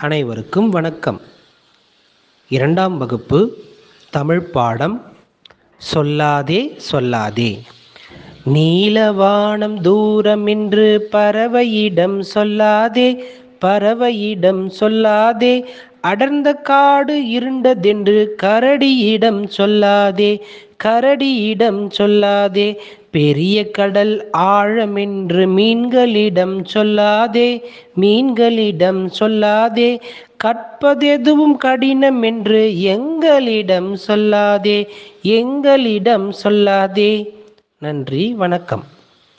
அனைவருக்கும் வணக்கம். இரண்டாம் வகுப்பு தமிழ் பாடம் சொல்லாதே சொல்லாதே. நீலவானம் தூரமின்று பறவையிடம் சொல்லாதே பறவையிடம் சொல்லாதே அடர்ந்த காடு இருண்டதென்று கரடியிடம் சொல்லாதே கரடியிடம் சொல்லாதே பெரிய கடல் ஆழமென்று மீன்களிடம் சொல்லாதே மீன்களிடம் சொல்லாதே கற்பதெதுவும் கடினம் என்று எங்களிடம் சொல்லாதே எங்களிடம் சொல்லாதே. நன்றி வணக்கம்.